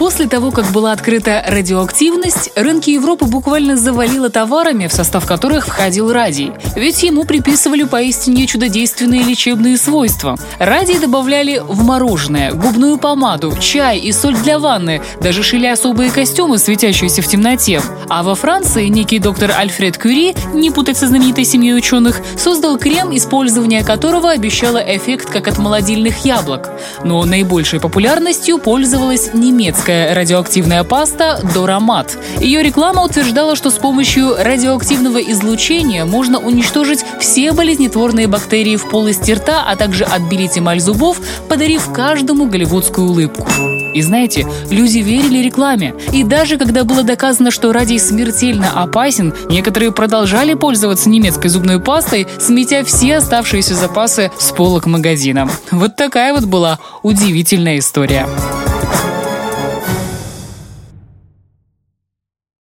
После того, как была открыта радиоактивность, рынки Европы буквально завалило товарами, в состав которых входил радий. Ведь ему приписывали поистине чудодейственные лечебные свойства. Радий добавляли в мороженое, губную помаду, чай и соль для ванны, даже шили особые костюмы, светящиеся в темноте. А во Франции некий доктор Альфред Кюри, не путать со знаменитой семьей ученых, создал крем, использование которого обещало эффект как от молодильных яблок. Но наибольшей популярностью пользовалась немецкая немецкая радиоактивная паста Дорамат. Ее реклама утверждала, что с помощью радиоактивного излучения можно уничтожить все болезнетворные бактерии в полости рта, а также отбелить эмаль зубов, подарив каждому голливудскую улыбку. И знаете, люди верили рекламе. И даже когда было доказано, что радий смертельно опасен, некоторые продолжали пользоваться немецкой зубной пастой, сметя все оставшиеся запасы с полок магазина. Вот такая вот была удивительная история.